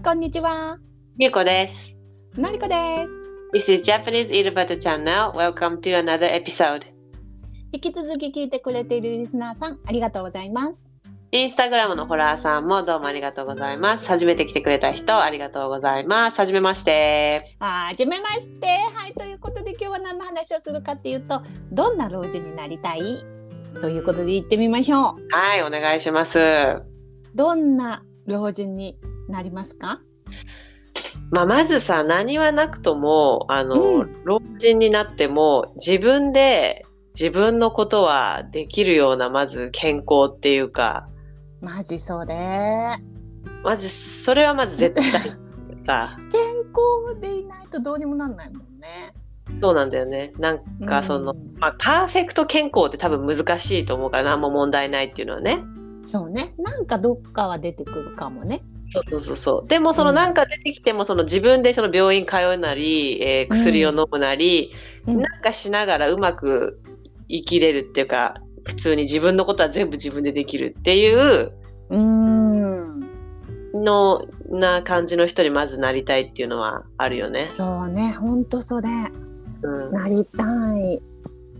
ん、こんにちは。みゆこです。のりこです。This is Japanese Butter Channel. Welcome to another episode. 引き続き聞いてくれているリスナーさん、ありがとうございます。インスタグラムのフォロワーさんもどうもありがとうございます。初めて来てくれた人ありがとうございます。はじめまして。はじめまして。はい、ということで今日は何の話をするかっていうと、どんな老人になりたい？ということで言ってみましょう。はい、お願いします。どんな老人になりますか？まあ、まずさ、何はなくとも、あの、うん老人になっても自分で自分のことはできるような、まず健康っていうか、マジそれ。まず、それはまず絶対さ、健康でいないとどうにもなんないもんね。そうなんだよね。なんかその、うんまあ、パーフェクト健康って多分難しいと思うから何も問題ないっていうのはね。そうね。なんかどっかは出てくるかもね。そうそうそうそう。でもそのうんなんか出てきてもその自分でその病院通うなり、えー薬を飲むなり、うんなんかしながらうまく生きれるっていうか、普通に自分のことは全部自分でできるっていううーん。のな感じの人にまずなりたいっていうのはあるよね。そうね。ほんとそれ。うんなりたい。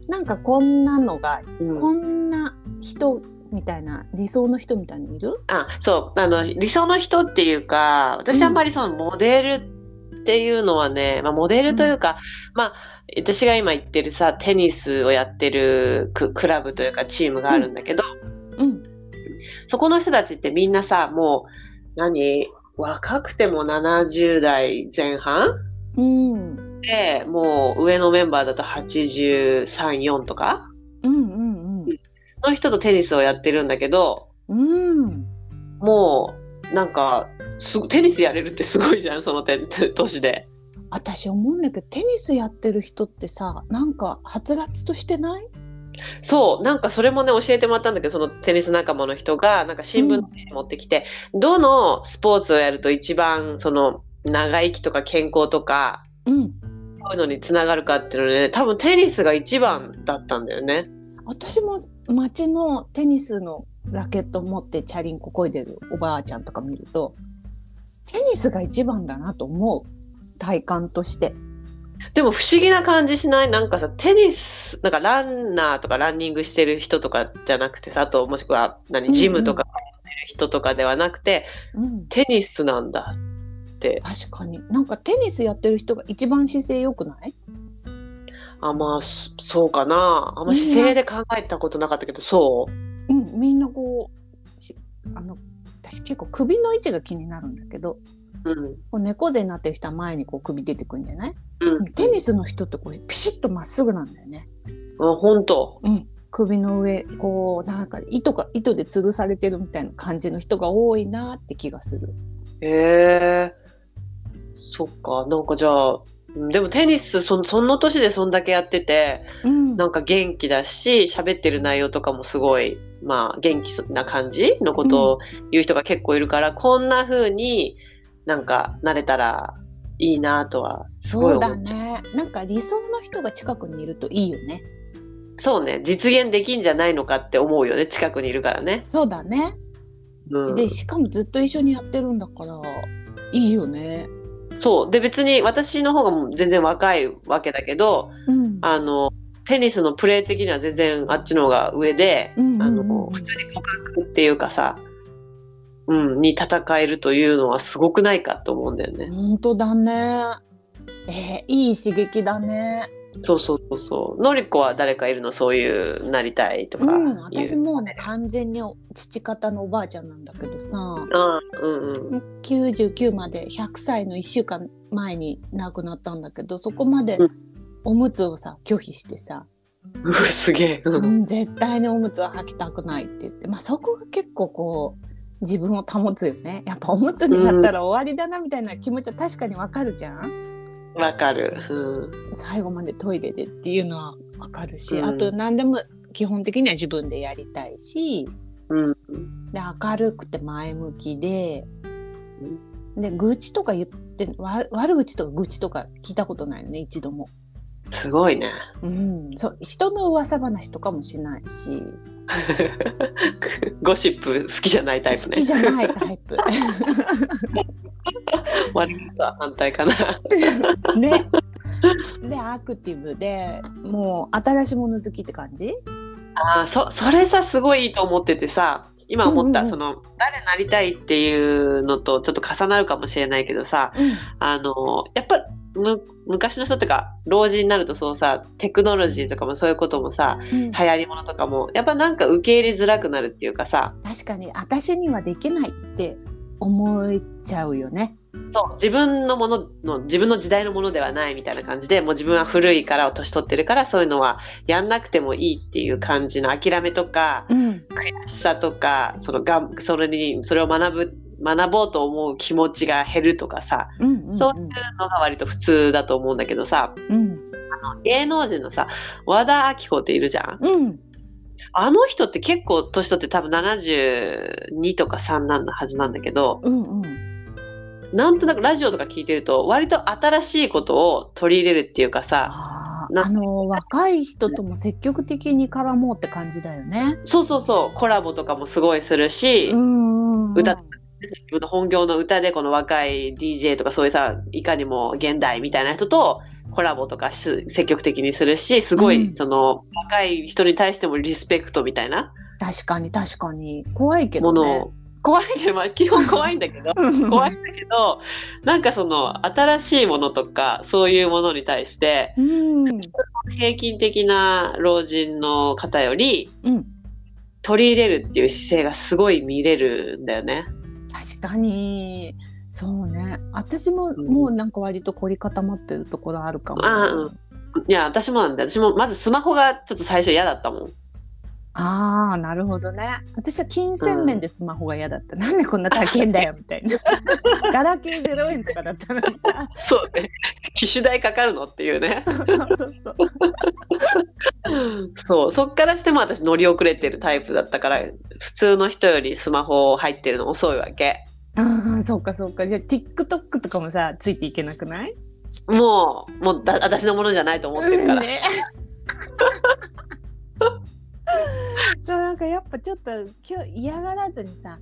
なんかこんなのが、うんこんな人みたいな理想の人みたいにいる？あそうあの理想の人っていうか私あんまりそのモデルっていうのはね、まあ、モデルというか、まあ私が今言ってるさテニスをやってるククラブというかチームがあるんだけど、うん。そこの人たちってみんなさもう何？若くても70代前半？うん。でもう上のメンバーだと834とか？うんうんうん。の人とテニスをやってるんだけどうん。もうなんかすごテニスやれるってすごいじゃんそのて年で。私思うんだけどテニスやってる人ってさ、なんかはつらつとしてない？そうなんかそれもね教えてもらったんだけどそのテニス仲間の人がなんか新聞持ってきて、どのスポーツをやると一番その長生きとか健康とかうん。そういうのにつながるかっていうので、ね、多分テニスが一番だったんだよね。私も街のテニスのラケット持ってチャリンコこいでるおばあちゃんとか見るとテニスが一番だなと思う。体感として。でも不思議な感じしない？なんかさテニスなんかランナーとかランニングしてる人とかじゃなくてさあともしくは何ジムとか通ってる人とかではなくて、うん。テニスなんだって。確かに。なんかテニスやってる人が一番姿勢良くない？あまあそそうかな。あんま姿勢で考えたことなかったけどそう？うんみんなこうしあの私結構首の位置が気になるんだけどうん。こう猫背になってる人は前にこう首出てくるんじゃない？うん。テニスの人ってこうピシッとまっすぐなんだよね。あ本当うん。首の上こうなんか糸が糸で吊るされてるみたいな感じの人が多いなって気がする。へえ。そっか。なんかじゃあうんでもテニスそその年でそんだけやっててうんなんか元気だし喋ってる内容とかもすごいまあ元気な感じ？のことを言う人が結構いるから、こんな風になんかなれたらいいなとはすごいそう思っちゃうだね。なんか理想の人が近くにいるといいよね。そうね実現できんじゃないのかって思うよね近くにいるからね。そうだね。うん、でしかもずっと一緒にやってるんだからいいよね。そうで別に私の方がもう全然若いわけだけどうん。あのテニスのプレー的には全然あっちの方が上で、うんうんうんあの普通に互角っていうかさ、うん、に戦えるというのはすごくないかと思うんだよね。本当だね。えー、いい刺激だね。そうそうそうそう。のりこは誰かいるのそういうなりたいとかいう。うん、私もうね完全に父方のおばあちゃんなんだけどさあうんうん。99まで100歳の1週間前に亡くなったんだけどそこまでうんおむつをさ拒否してさ、うわすげえ。ううんん、絶対におむつは履きたくないって言って、まあ、そこが結構こう自分を保つよねやっぱおむつになったら終わりだなみたいな気持ちは確かにわかるじゃんわかる。うん。最後までトイレでっていうのはわかるし、うんあと何でも基本的には自分でやりたいしうん。で明るくて前向きで、で愚痴とか言ってわ悪口とか愚痴とか聞いたことないのね一度も。すごいね。うん、そう人の噂話とかもしないし。ゴシップ好きじゃないタイプね。好きじゃないタイプ。割とは反対かな。ね。でアクティブでもう新しいもの好きって感じ？ああ、そ、それさ、すごいいいと思っててさ、今思った、うんうんうん。その、誰になりたいっていうのとちょっと重なるかもしれないけどさ、うん。あの、やっぱ、む、昔の人ってか、老人になるとそうさ、テクノロジーとかもそういうこともさ、うん。流行り物とかも、やっぱなんか受け入れづらくなるっていうかさ、確かに私にはできないって思っちゃうよね。そう、自分のものの、自分の時代のものではないみたいな感じで、もう自分は古いから、年取ってるから、そういうのはやんなくてもいいっていう感じの諦めとか、うん、悔しさとか、そのがん、それに、それを学ぶ、学ぼうと思う気持ちが減るとかさ、うん、うん、そういうのが割と普通だと思うんだけどさ、うん、芸能人のさ、和田アキ子っているじゃん？うん、あの人って結構年取って多分72とか3なんだはずなんだけど、うん、うん。なんとなくラジオとか聞いてると、割と新しいことを取り入れるっていうかさ、なあの若い人とも積極的に絡もうって感じだよね。そうそうそう、コラボとかもすごいするし、ん歌自分の本業の歌でこの若い DJ とかそういうさいかにも現代みたいな人とコラボとかし積極的にするしすごい、うん。その若い人に対してもリスペクトみたいな。確かに確かに。怖いけものどね。を、。怖いけど、まあ、基本怖いんだけど怖いんだけどなんかその新しいものとかそういうものに対してうん、平均的な老人の方よりうん、取り入れるっていう姿勢がすごい見れるんだよね。確かに。そうね。私も、んもうなんか割と凝り固まってるところあるかも。うんいや私もなんだよ私もまずスマホがちょっと最初嫌だったもん。ああ、なるほどね。私は金銭面でスマホが嫌だった。なんでこんな高いんだよみたいな。ガラケー0円とかだったのにさ。そうね。機種代かかるのっていうね。そうそうそうそう。そう。そっからしても私乗り遅れてるタイプだったから、普通の人よりスマホ入ってるの遅いわけ。ああ、そうかそうか。じゃあ TikTok とかもさ、ついていけなくない？もう、もうだ私のものじゃないと思ってるから。ねそうなんかやっぱちょっと今日嫌がらずにさ、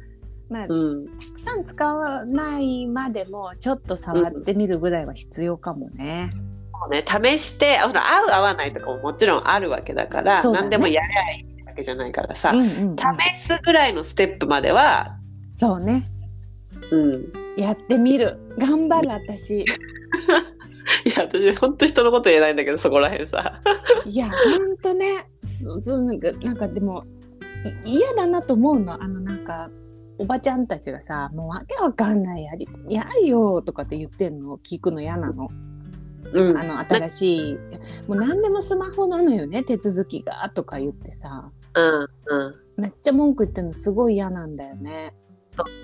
まあ、たうん。くさん使わないまでもちょっと触ってみるぐらいは必要かもね。そうね、試して、あほら合う合わないとかももちろんあるわけだから、ね何でもやりゃいいわけじゃないからさ、うんうんうん試すぐらいのステップまでは、そうね。うん。やってみる。頑張る私。いや、私、本当人のこと言えないんだけど、そこら辺さ。いや、ほんとね。そなんかなんかでもい嫌だなと思うの。あのなんかおばちゃんたちがさ、もうわけわかんないやりやるよとかって言ってんのを聞くの嫌なの。うん。あの新しいもう何でもスマホなのよね手続きがとか言ってさうん、うん。めっちゃ文句言ってるのすごい嫌なんだよね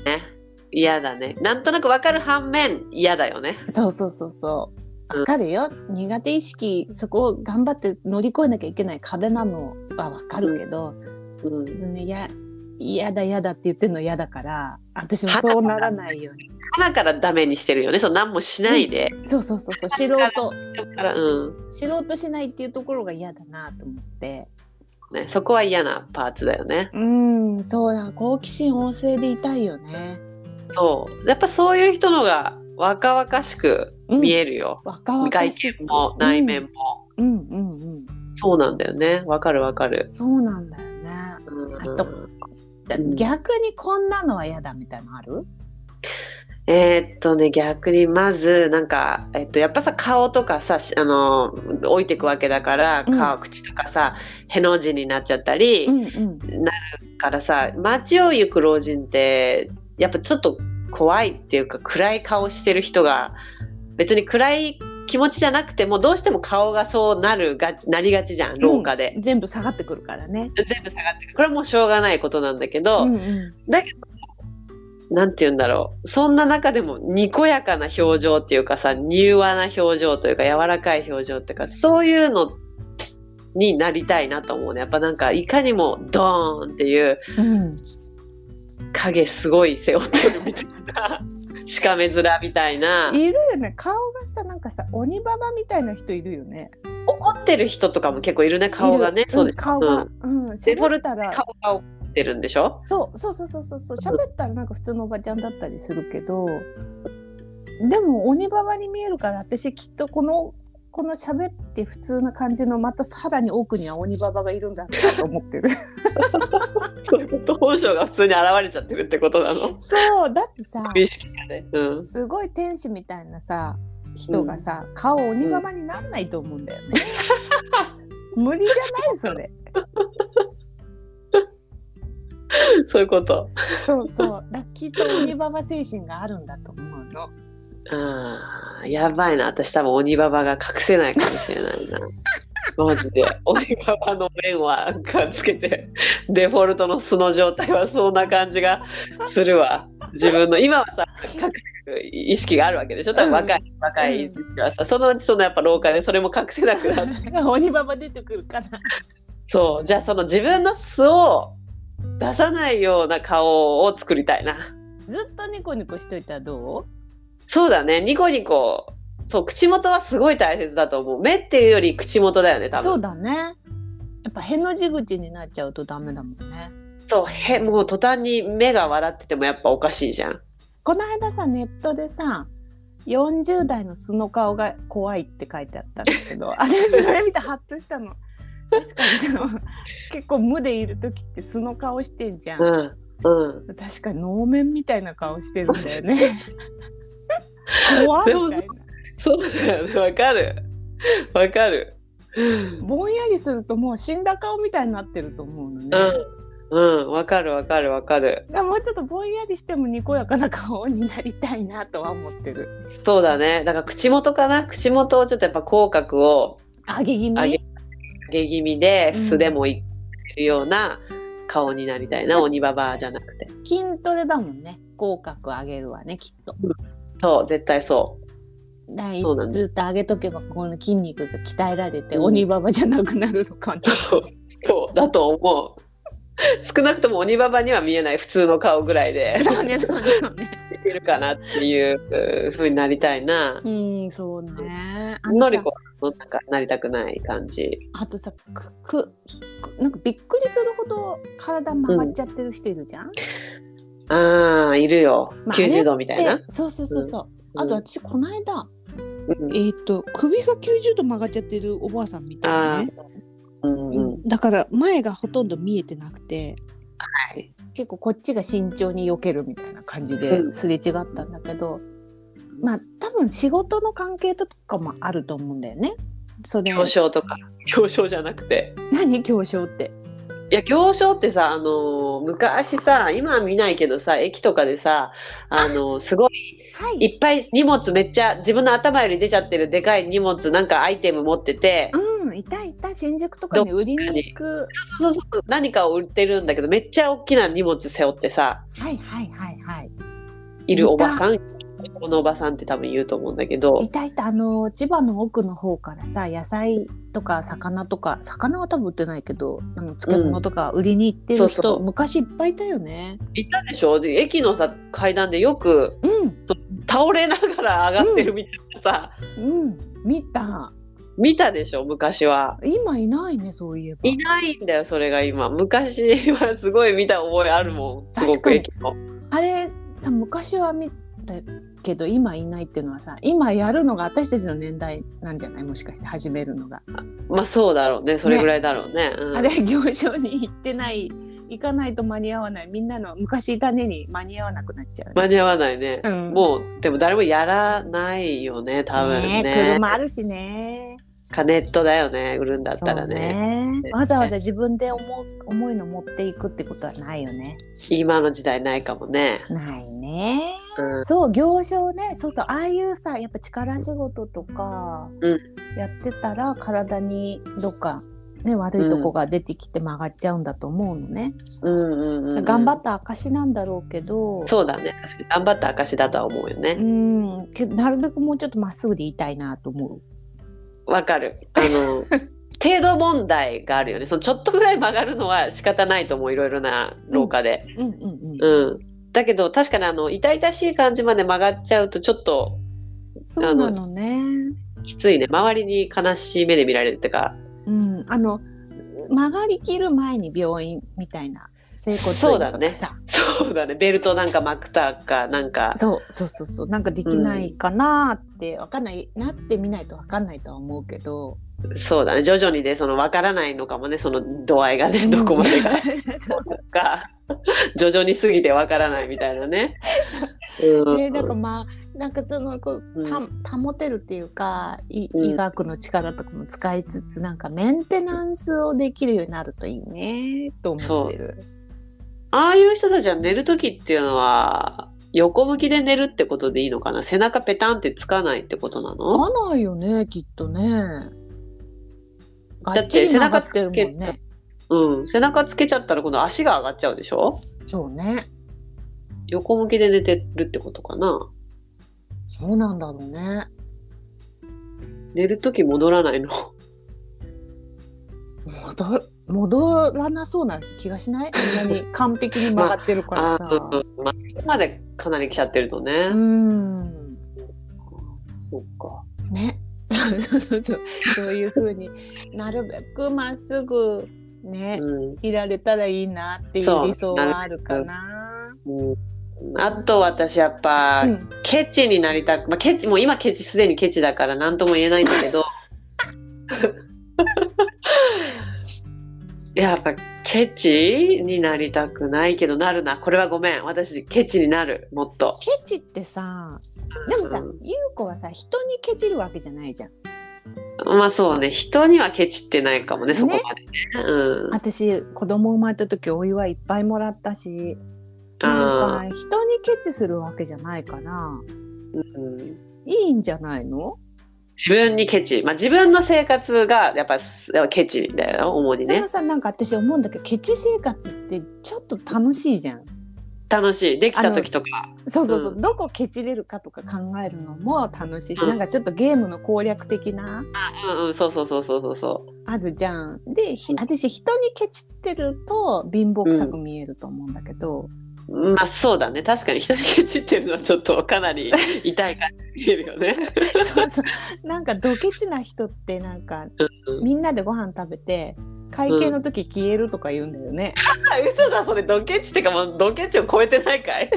ね。嫌だね。なんとなくわかる反面、嫌だよね。そうそうそうそううんわかるよ、苦手意識そこを頑張って乗り越えなきゃいけない壁なのはわかるけど、うん。ね、や嫌だ嫌だって言ってるの嫌だから私もそうならないように鼻からダメにしてるよね。そう、何もしないで。そうそうそうそう素人だから、うん。素人しないっていうところが嫌だなと思ってね、そこは嫌なパーツだよね。うんそうだ好奇心旺盛でいたいよねそう。やっぱそういう人のが若々しく見えるよ。若々外しく見も内面も。うんうんうんそうなんだよね。わかるわかる。そうなんだよね。うんあと逆にこんなのは嫌だみたいなのある？えーっとね、逆にまず、なんか、えっと、やっぱさ、顔とかさ、しあの、置いていくわけだから、うん顔、口とかさ、への字になっちゃったり、んうん。からさ、街を行く老人って、やっぱちょっと怖いっていうか、暗い顔してる人が、別に暗い気持ちじゃなくても、どうしても顔がそうなるがち、なりがちじゃん、廊下で。全部下がってくるからね。全部下がってくる。これはもうしょうがないことなんだけど、うんうん。だけど、なんて言うんだろう。そんな中でも、にこやかな表情っていうかさ、柔和な表情というか、柔らかい表情っていうか、そういうのになりたいなと思うね。やっぱなんか、いかにもドーンっていう、うん。影すごい背負ってるみたいな、しかめ面みたいな。いるよね。顔がささ鬼ババみたいな人いるよね。怒ってる人とかも結構いるね顔がね。そうです。ん顔が、うん、喋ったら。顔が怒ってるんでしょ？そうそうそうそうそうそう。喋ったらなんか普通のおばちゃんだったりするけどでも鬼ババに見えるから私きっとこのこの喋って普通な感じのまたさらに奥には鬼ババがいるんだなと思ってる。本性が普通に現れちゃってるってことなの？そうだってさ意識がね。うん。すごい天使みたいなさ人がさ、顔鬼ババになんないと思うんだよね、無理じゃないそれ。そういうこと。そうそう。だきっと鬼ババ精神があるんだと思うの。あーやばいな。私多分鬼ババが隠せないかもしれないな。マジで。鬼ババの面はがつけてデフォルトの素の状態はそんな感じがするわ自分の今はさ隠す意識があるわけでしょ？多分若い、若い時はさそのうちそのやっぱ廊下でそれも隠せなくなって。鬼ババ出てくるからそう。じゃあその自分の素を出さないような顔を作りたいな。ずっとニコニコしといたらどう？そうだね。ニコニコ。そう口元はすごい大切だと思う。目っていうより口元だよね多分。そうだね。やっぱへの字口になっちゃうとダメだもんねそうへもう途端に目が笑っててもやっぱおかしいじゃん。この間さネットでさ40代の素の顔が怖いって書いてあったんだけど あれそれ見てハッとしたの。確かにその結構無でいる時って素の顔してんじゃん、うんうん。確かに能面みたいな顔してるんだよね。怖っみたいな。そうだよねわかる。わかる。ぼんやりするともう死んだ顔みたいになってると思うのね、うんうんわかるわかるわかる。もうちょっとぼんやりしてもにこやかな顔になりたいなとは思ってる。そうだね。だから口元かな？口元をちょっとやっぱ口角を上げ気味？上げ気味でうん。素でもいけるような顔になりたいな、鬼ババじゃなくて。筋トレだもんね。口角上げるわねきっと。そう絶対そう。ずっと上げとけばこの筋肉が鍛えられて、うん。鬼ババじゃなくなるのかなそうだと思う 少なくとも鬼ババには見えない普通の顔ぐらいで。そうねそうねそうね。いけるかなっていう風になりたいな。うんそうね。あのりこのなんかなりたくない感じ。あとさくくくなんかびっくりするほど体曲がっちゃってる人いるじゃん、ああいるよ、まあ90度みたいな。で、そうそうそうそう、あと私この間うん。えっ、と首が90度曲がっちゃってるおばあさんみたいなね。うんうんだから前がほとんど見えてなくてはい。結構こっちが慎重に避けるみたいな感じうん。ですれ違ったんだけど、まあ多分仕事の関係とかもあると思うんだよね。それ。行商とか。行商じゃなくて。何？行商って。いや行商ってさあのー昔さ今は見ないけどさ駅とかでさあのーすごいはい。いっぱい荷物めっちゃ自分の頭より出ちゃってるでかい荷物なんかアイテム持っててうんいたいた。新宿とかに売りに行く。そうそうそう何かを売ってるんだけどめっちゃ大きな荷物背負ってさ。はいはいはいはい。いるおばさん。このおばさんって多分言うと思うんだけど。いたいた。あの千葉の奥の方からさ野菜とか魚とか魚は多分売ってないけどあの漬物とか売りに行ってる人、そうそう。昔いっぱいいたよね。いたでしょ？で駅のさ階段でよくうん倒れながら上がってるみたいなさ、うん。見た。見たでしょ昔は。今いないねそういえば。いないんだよそれが今。昔はすごい見た覚えあるもんすご確かに。く駅のあれさ昔は見たけど今いないっていうのはさ今やるのが私たちの年代なんじゃない？もしかして始めるのが、まあそうだろうねそれぐらいだろうね。うん。あれ行商に行ってない行かないと間に合わない。みんなの昔いたねに間に合わなくなっちゃう、ね。間に合わないね、うん。もうでも誰もやらないよね多分ね。ね車あるしね。かネットだよね売るんだったらね。ね。わざわざ自分で思う重いの持っていくってことはないよね。今の時代ないかもね、ないね。うん、そう行商ねそうそうああいうさやっぱ力仕事とかうん。やってたら体にどっか、ね、悪いとこが出てきて曲がっちゃうんだと思うのね、うんうんうんうん。頑張った証なんだろうけど。そうだね。確かに頑張った証だとは思うよね。うん。けどなるべくもうちょっとまっすぐでいたいなと思う。わかる。あの 程度問題があるよね。そのちょっとぐらい曲がるのは仕方ないと思う。いろいろな廊下で、うんうんうん、うん。だけど確かにあの痛々しい感じまで曲がっちゃうとちょっとそうなのね。きついね。周りに悲しい目で見られるってか、うん、あの曲がりきる前に病院みたいな整骨院そうだね。そうだね。ベルトなんか巻くたか、なんか、そうそうそうそう。なんかできないかなってわかんないなってみないとわかんないとは思うけど。そうだね。徐々にで、その分からないのかもね、その度合いがね、どこまでが。そうそうか、徐々に過ぎて分からないみたいなね。うんでなんかまあなんかそのこうた保てるっていうか医学の力とかも使いつつなんかメンテナンスをできるようになるといいねと思ってる。ああいう人たちは寝るときっていうのは、横向きで寝るってことでいいのかな？背中ペタンってつかないってことなの？合わないよねきっとね。がだっっちりて背中曲がってるもんつけね。うん。背中つけちゃったら今度足が上がっちゃうでしょ？そうね。横向きで寝てるってことかなそうなんだろうね。寝るとき戻らないの？戻戻らなそうな気がしない？あんなに完璧に曲がってるからさ。まあ、そこまでかなり来ちゃってるとね。うん。そっか。ね。そうそうそうそう。そういう風になるべくまっすぐね、うんいられたらいいなっていう理想はあるかな。うんあと私やっぱ、うん。ケチになりたく、まあ、ケチもう今ケチすでにケチだから何とも言えないんだけど。やっぱケチになりたくないけどなるな。これはごめん。私ケチになる。もっと。ケチってさ、でもさ、うん。ゆう子はさ、人にケチるわけじゃないじゃん。まあそうね。人にはケチってないかもねそこまでね。うん。私、子供生まれた時お祝いいっぱいもらったし、あなんか人にケチするわけじゃないから、ーうんいいんじゃないの？自分にケチ。まあ自分の生活がやっぱケチだよ主にね。でもさ、なんか私思うんだけど、ケチ生活ってちょっと楽しいじゃん。楽しい。できた時とか。そうそうそう、うどこケチれるかとか考えるのも楽しいし、うん。なんかちょっとゲームの攻略的な。うんうん。そうそうそうそうそうそう。あるじゃん。で、ひうん私人にケチってると貧乏くさく見えると思うんだけど、まあそうだね確かに人にケチってるのはちょっとかなり 痛い感じに見えるよね。そうそうなんかドケチな人ってなんかうんみんなでご飯食べて会計の時消えるとか言うんだよね。あ 嘘だそれドケチってかもうドケチを超えてないかい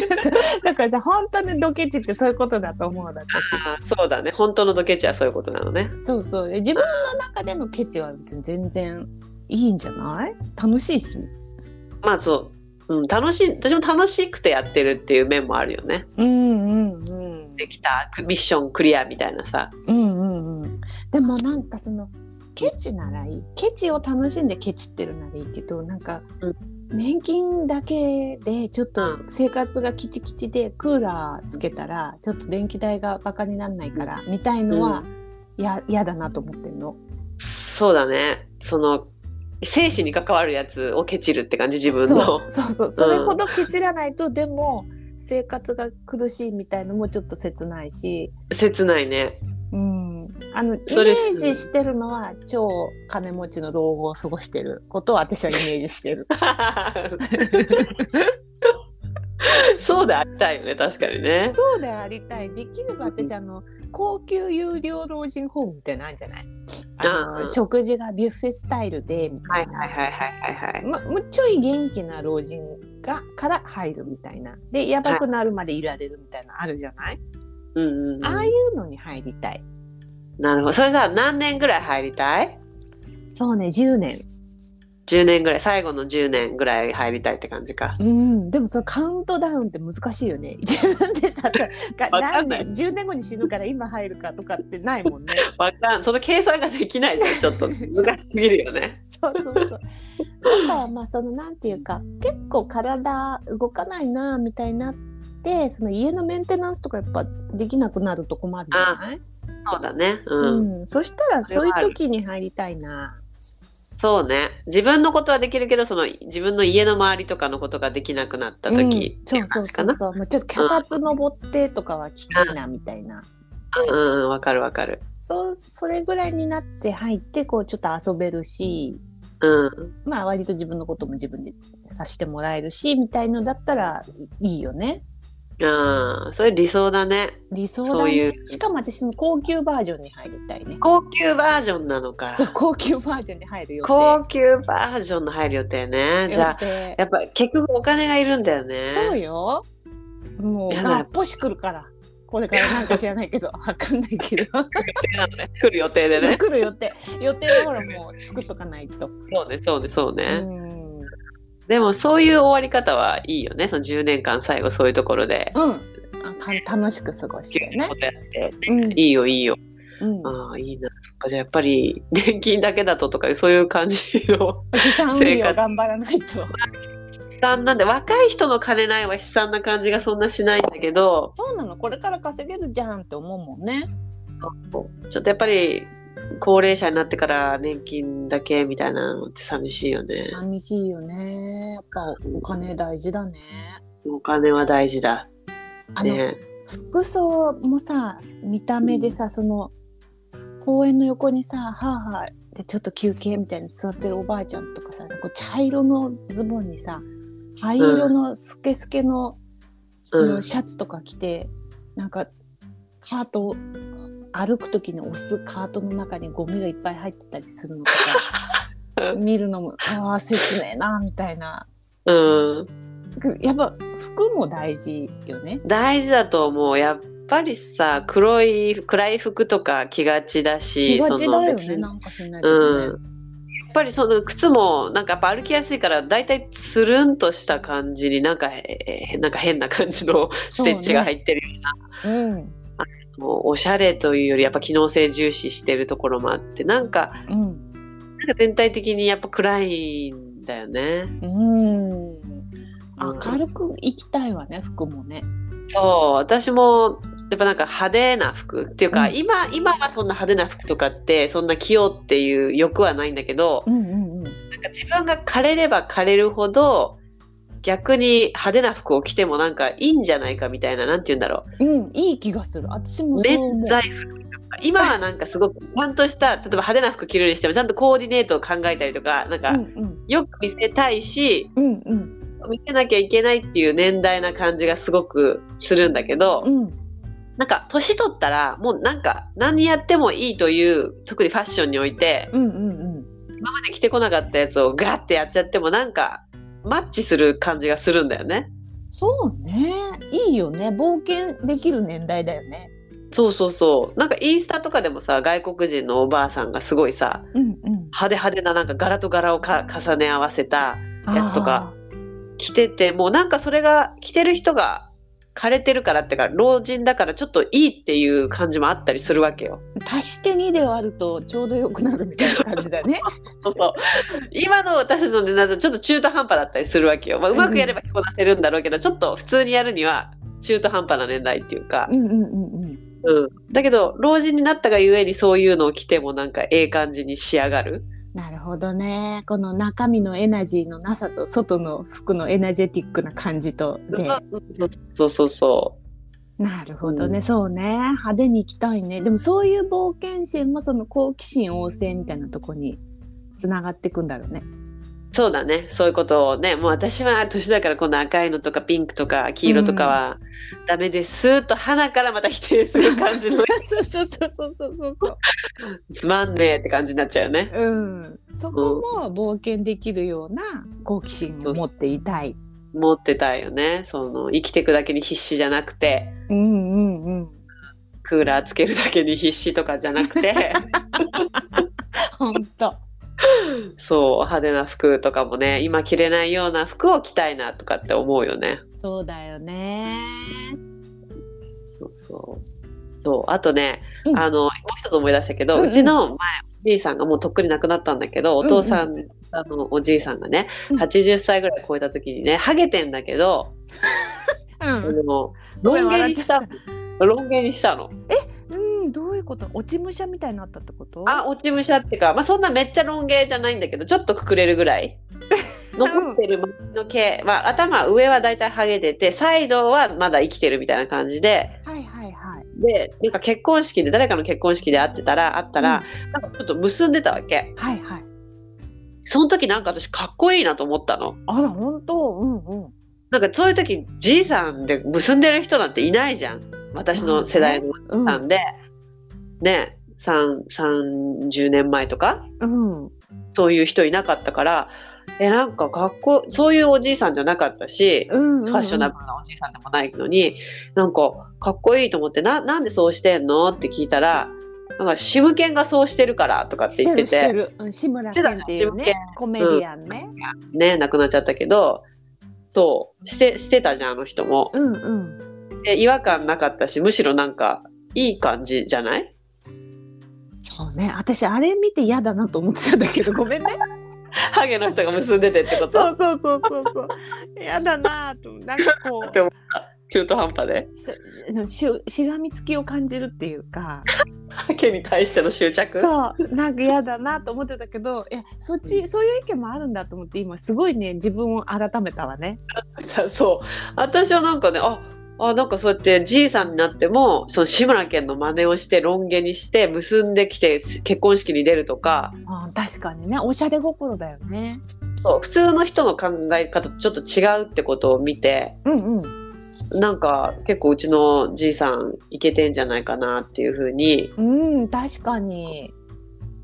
だからさ本当にドケチってそういうことだと思うだ私。そうだね本当のドケチはそういうことなのね。そうそう自分の中でのケチは全然いいんじゃない？楽しいし。まあそう、うん、楽しい私も楽しくてやってるっていう面もあるよね。うんうんうん。できたミッションクリアみたいなさ。うんうんうん。でもなんかそのケチならいい。ケチを楽しんでケチってるならいいけど、なんか、うん年金だけでちょっとうん生活がキチキチでクーラーつけたらちょっと電気代がバカにならないからみたいのはや嫌だなと思ってるの。そうだねその生死に関わるやつをケチるって感じ自分そのう。そうそうそれほどケチらないと、でも生活が苦しいみたいのもちょっと切ないし、切ないね。うん、あのイメージしてるのは超金持ちの老後を過ごしてることを私はイメージしてる。そうでありたいよね確かにね。そうでありたい。できれば私あの高級有料老人ホームみたいなのあるんじゃない？食事がビュッフェスタイルでみたはいいな。はいはいはいはいはい。ま、もうちょい元気な老人がから入るみたいな。で、やばくなるまでいられるみたいなのあるじゃない、うんうんうん、ああいうのに入りたい。なるほど。それさ、何年ぐらい入りたい？そうね、10年。?10 年ぐらい、最後の10年ぐらい入りたいって感じか。うん、でもそのカウントダウンって難しいよね。自分でさ、何年10年後に死ぬから今入るかとかってないもんね。わかん、その計算ができないじゃん、ちょっと難しすぎるよね。そうそうそう。だからまあそのなんていうか結構体動かないなみたいになってその家のメンテナンスとかやっぱできなくなると困るじゃない、そうだね。ううん。んそしたらそういう時に入りたいな。そうね。自分のことはできるけど、その自分の家の周りとかのことができなくなった時、うん、そうそうそうそう。もうちょっと脚立登ってとかはきついなみたいな。うんうん、わかるわかる。そうそれぐらいになって入ってこうちょっと遊べるし。うん。まあ割と自分のことも自分でさしてもらえるしみたいのだったらいいよね。ああ、それ理想だね。理想だね。いう。しかも私の高級バージョンに入りたいね。高級バージョンなのか。そう高級バージョンに入る予定。高級バージョンの入る予定ね。じゃあ、やっぱ結局お金がいるんだよね。そうよ。もうがっぽし来るから。これからなんか知らないけど。わかんないけど。来る予定でね。来る予定。予定はほらもう作っとかないと、そうね、そうね、そううね。んでもそういう終わり方はいいよね。その10年間最後そういうところで。うん。楽しく過ごしてね。うん。いいよ、いいよ。うん、ああ、いいな。そっか、じゃあやっぱり年金だけだととか、そういう感じの資産運用頑張らないと。悲惨なんで、若い人の金ないは悲惨な感じがそんなしないんだけど、そうなの。これから稼げるじゃんって思うもんね。ちょっとやっぱり高齢者になってから年金だけみたいなのって寂しいよね。寂しいよねやっぱお金大事だねお金は大事だ。あの、ね。服装もさ見た目でさ、その公園の横にさはあはあでちょっと休憩みたいに座ってるおばあちゃんとかさこう茶色のズボンにさ灰色のスケスケの,、そのシャツとか着て、なんかカートを歩く時に押すカートの中にゴミがいっぱい入ってたりするのとか 見るのもああ切ねえなみたいなうん。やっぱ服も大事よね。大事だと思う。やっぱりさ、黒い、暗い服とか着がちだし、気がちだよねなんか知んないけどね。うん。やっぱりその靴もなんかやっぱ歩きやすいからだいたいつるんとした感じになんかえーなんか変な感じのステッチが入ってるようなうんおしゃれというよりやっぱ機能性重視してるところもあってなんかうんなんか全体的にやっぱ暗いんだよね。うん明るく生きたいわね服もね。そう私もやっぱなんか派手な服っていうか、うん今今はそんな派手な服とかってそんな着ようっていう欲はないんだけど、うんうんうん。なんか自分が枯れれば枯れるほど逆に派手な服を着てもなんかいいんじゃないかみたいななんて言うんだろううんいい気がする。私もそう思う。今はなんかすごくちゃんとした例えば派手な服着るにしてもちゃんとコーディネートを考えたりとかなんかうんうんよく見せたいし、うんうん見せなきゃいけないっていう年代な感じがすごくするんだけど、うんなんか年取ったらもうなんか何やってもいいという特にファッションにおいてうんうんうん。今まで着てこなかったやつをガーってやっちゃってもなんかマッチする感じがするんだよね。そうねいいよね冒険できる年代だよね。そうそうそうなんかインスタとかでもさ外国人のおばあさんがすごいさうんうん。派手派手ななんか柄と柄をか重ね合わせたやつとか着ててもうなんかそれが着てる人が枯れてるからってか老人だからちょっといいっていう感じもあったりするわけよ。足して2で割るとちょうどよくなるみたいな感じだね。そうそう今の私たちの年代だとちょっと中途半端だったりするわけよ。まあ、うまくやれば着こなせるんだろうけど、ちょっと普通にやるには中途半端な年代っていうか、うんうんうんうん。うん、だけど老人になったがゆえにそういうのを着てもなんかええ感じに仕上がる。なるほどね。この中身のエナジーのなさと外の服のエナジェティックな感じとで。そうそうそうなるほどね、うんそうね派手に行きたいねでもそういう冒険心もその好奇心旺盛みたいなとこにつながっていくんだろうね。そうだねそういうことをねもう私は年だからこの赤いのとかピンクとか黄色とかはダメですーっと鼻からまた否定する感じの そうそうそうそうそうそうそう。つまんねえって感じになっちゃうよね。うん、そこも冒険できるような好奇心を持っていたい。持ってたいよねその生きていくだけに必死じゃなくてうんうんうん。クーラーつけるだけに必死とかじゃなくて 本当。そう派手な服とかもね今着れないような服を着たいなとかって思うよね。そうだよね。そうそう。そうあとね、うん。あのもう一つ思い出したけど、うんううんちの前おじいさんがもうとっくに亡くなったんだけど、お父さん、あのおじいさんがねうん。80歳ぐらい超えた時にねハゲてんだけど、うん。ロン毛にしたロン毛にしたの。うん、どういうこと？落ち武者みたいになったってこと？あ落ち武者っていうか、まあ、そんなめっちゃロン毛じゃないんだけどちょっとくくれるぐらい。残ってるの毛、まあ、頭上はだいたいハゲててサイドはまだ生きてるみたいな感じで。はいはいはい。でなんか結婚式で誰かの結婚式で会ってたら会ったら、なんかちょっと結んでたわけ。はいはい。その時なんか私かっこいいなと思ったの。あら、本当？うんうん。なんかそういう時じいさんで結んでる人なんていないじゃん。私の世代のうん。さんで、ね3 30年前とか？うん。そういう人いなかったからえなんか学校そういうおじいさんじゃなかったし、うんファッショナブルなおじいさんでもないのになんかかっこいいと思ってななんでそうしてんの？って聞いたらなんかシムケンがそうしてるからとかって言ってて。してるして志村けんっていうねコメディアンね、ね亡くなっちゃったけどそう。してしてたじゃんあの人も。うんうん。で違和感なかったしむしろなんかいい感じじゃない？そうね。私あれ見て嫌だなと思ってたんだけどごめんね。ハゲの人が結んでてってこと？そうそうそうそう。そう嫌だなとなんかこって思った。中途半端で。うしししがみつきを感じるっていうか。ハゲに対しての執着？そう。なんか嫌だなと思ってたけどいやそっちそういう意見もあるんだと思って今すごいね自分を改めたわね。そう。私はなんかねああなんかそうやってじいさんになってもその志村けんの真似をしてロン毛にして結んできて結婚式に出るとか。あ確かにね。おしゃれ心だよね。そう普通の人の考え方とちょっと違うってことを見て。うんうん。なんか結構うちのじいさんいけてんじゃないかなっていうふうに。うん確かに。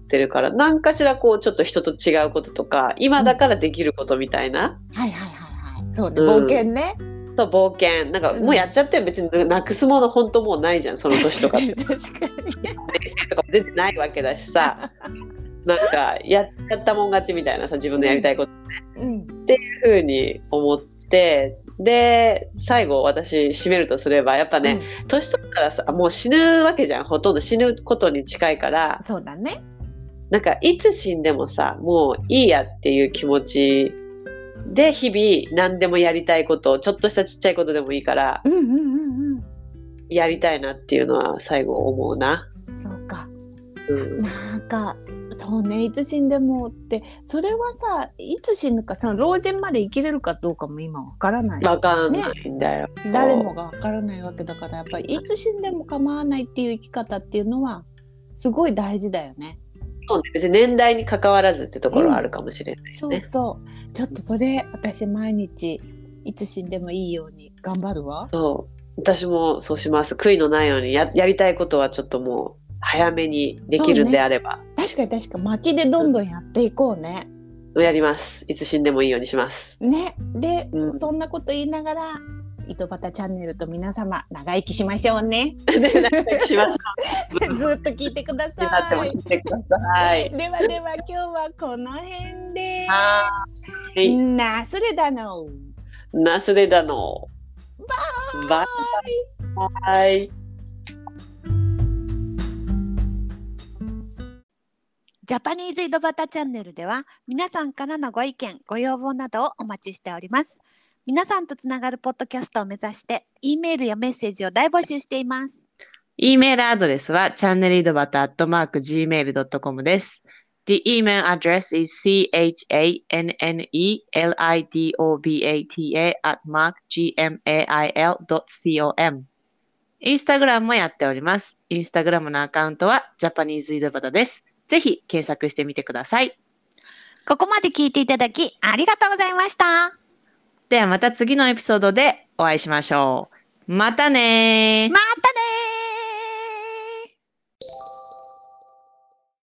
ってるから何かしらこうちょっと人と違うこととか今だからできることみたいな、はいはいはいはい。そうね。うん。冒険ね。と冒険。なんかもうやっちゃって別になくすもの本当もうないじゃんその年とかって。確かに。とかも全然ないわけだしさ。なんかやっちゃったもん勝ちみたいなさ自分のやりたいことうん。っていうふうに思って。で最後私締めるとすればやっぱね、年取ったらさもう死ぬわけじゃん。ほとんど死ぬことに近いから。うんそうだね。なんかいつ死んでもさもういいやっていう気持ちで日々何でもやりたいことちょっとしたちっちゃいことでもいいからうんうんうんうん。やりたいなっていうのは最後思うな。そうか。うん、なんかそうねいつ死んでもってそれはさいつ死ぬかその老人まで生きれるかどうかも今わからない。わかんないんだよ。誰もがわからないわけだからやっぱりいつ死んでも構わないっていう生き方っていうのはすごい大事だよね。そうね。別に年代に関わらずってところはあるかもしれないそうね。そう。ちょっとそれ私毎日いつ死んでもいいように頑張るわ。そう。私もそうします。悔いのないように。ややりたいことはちょっともう早めにできるんであれば、確かに確か巻きでどんどんやっていこうね。やります。いつ死んでもいいようにします。ね。で、うん。そんなこと言いながら井戸端チャンネルと皆様長生きしましょうね。ずっと聞いてくださいではでは今日はこの辺で。はいなすれだの。ナスレダのバイバイジャパニーズ井戸端チャンネルでは皆さんからのご意見、ご要望などをお待ちしております。皆さんとつながるポッドキャストを目指して、E メールやメッセージを大募集しています。E メールアドレスは channelidobata.gmail.com です。The email address is chanelidobata at mark gmail.com。インスタグラムもやっております。インスタグラムのアカウントはジャパニーズ井戸端です。ぜひ検索してみてください。ここまで聞いていただきありがとうございました。ではまた次のエピソードでお会いしましょう。またねー。またね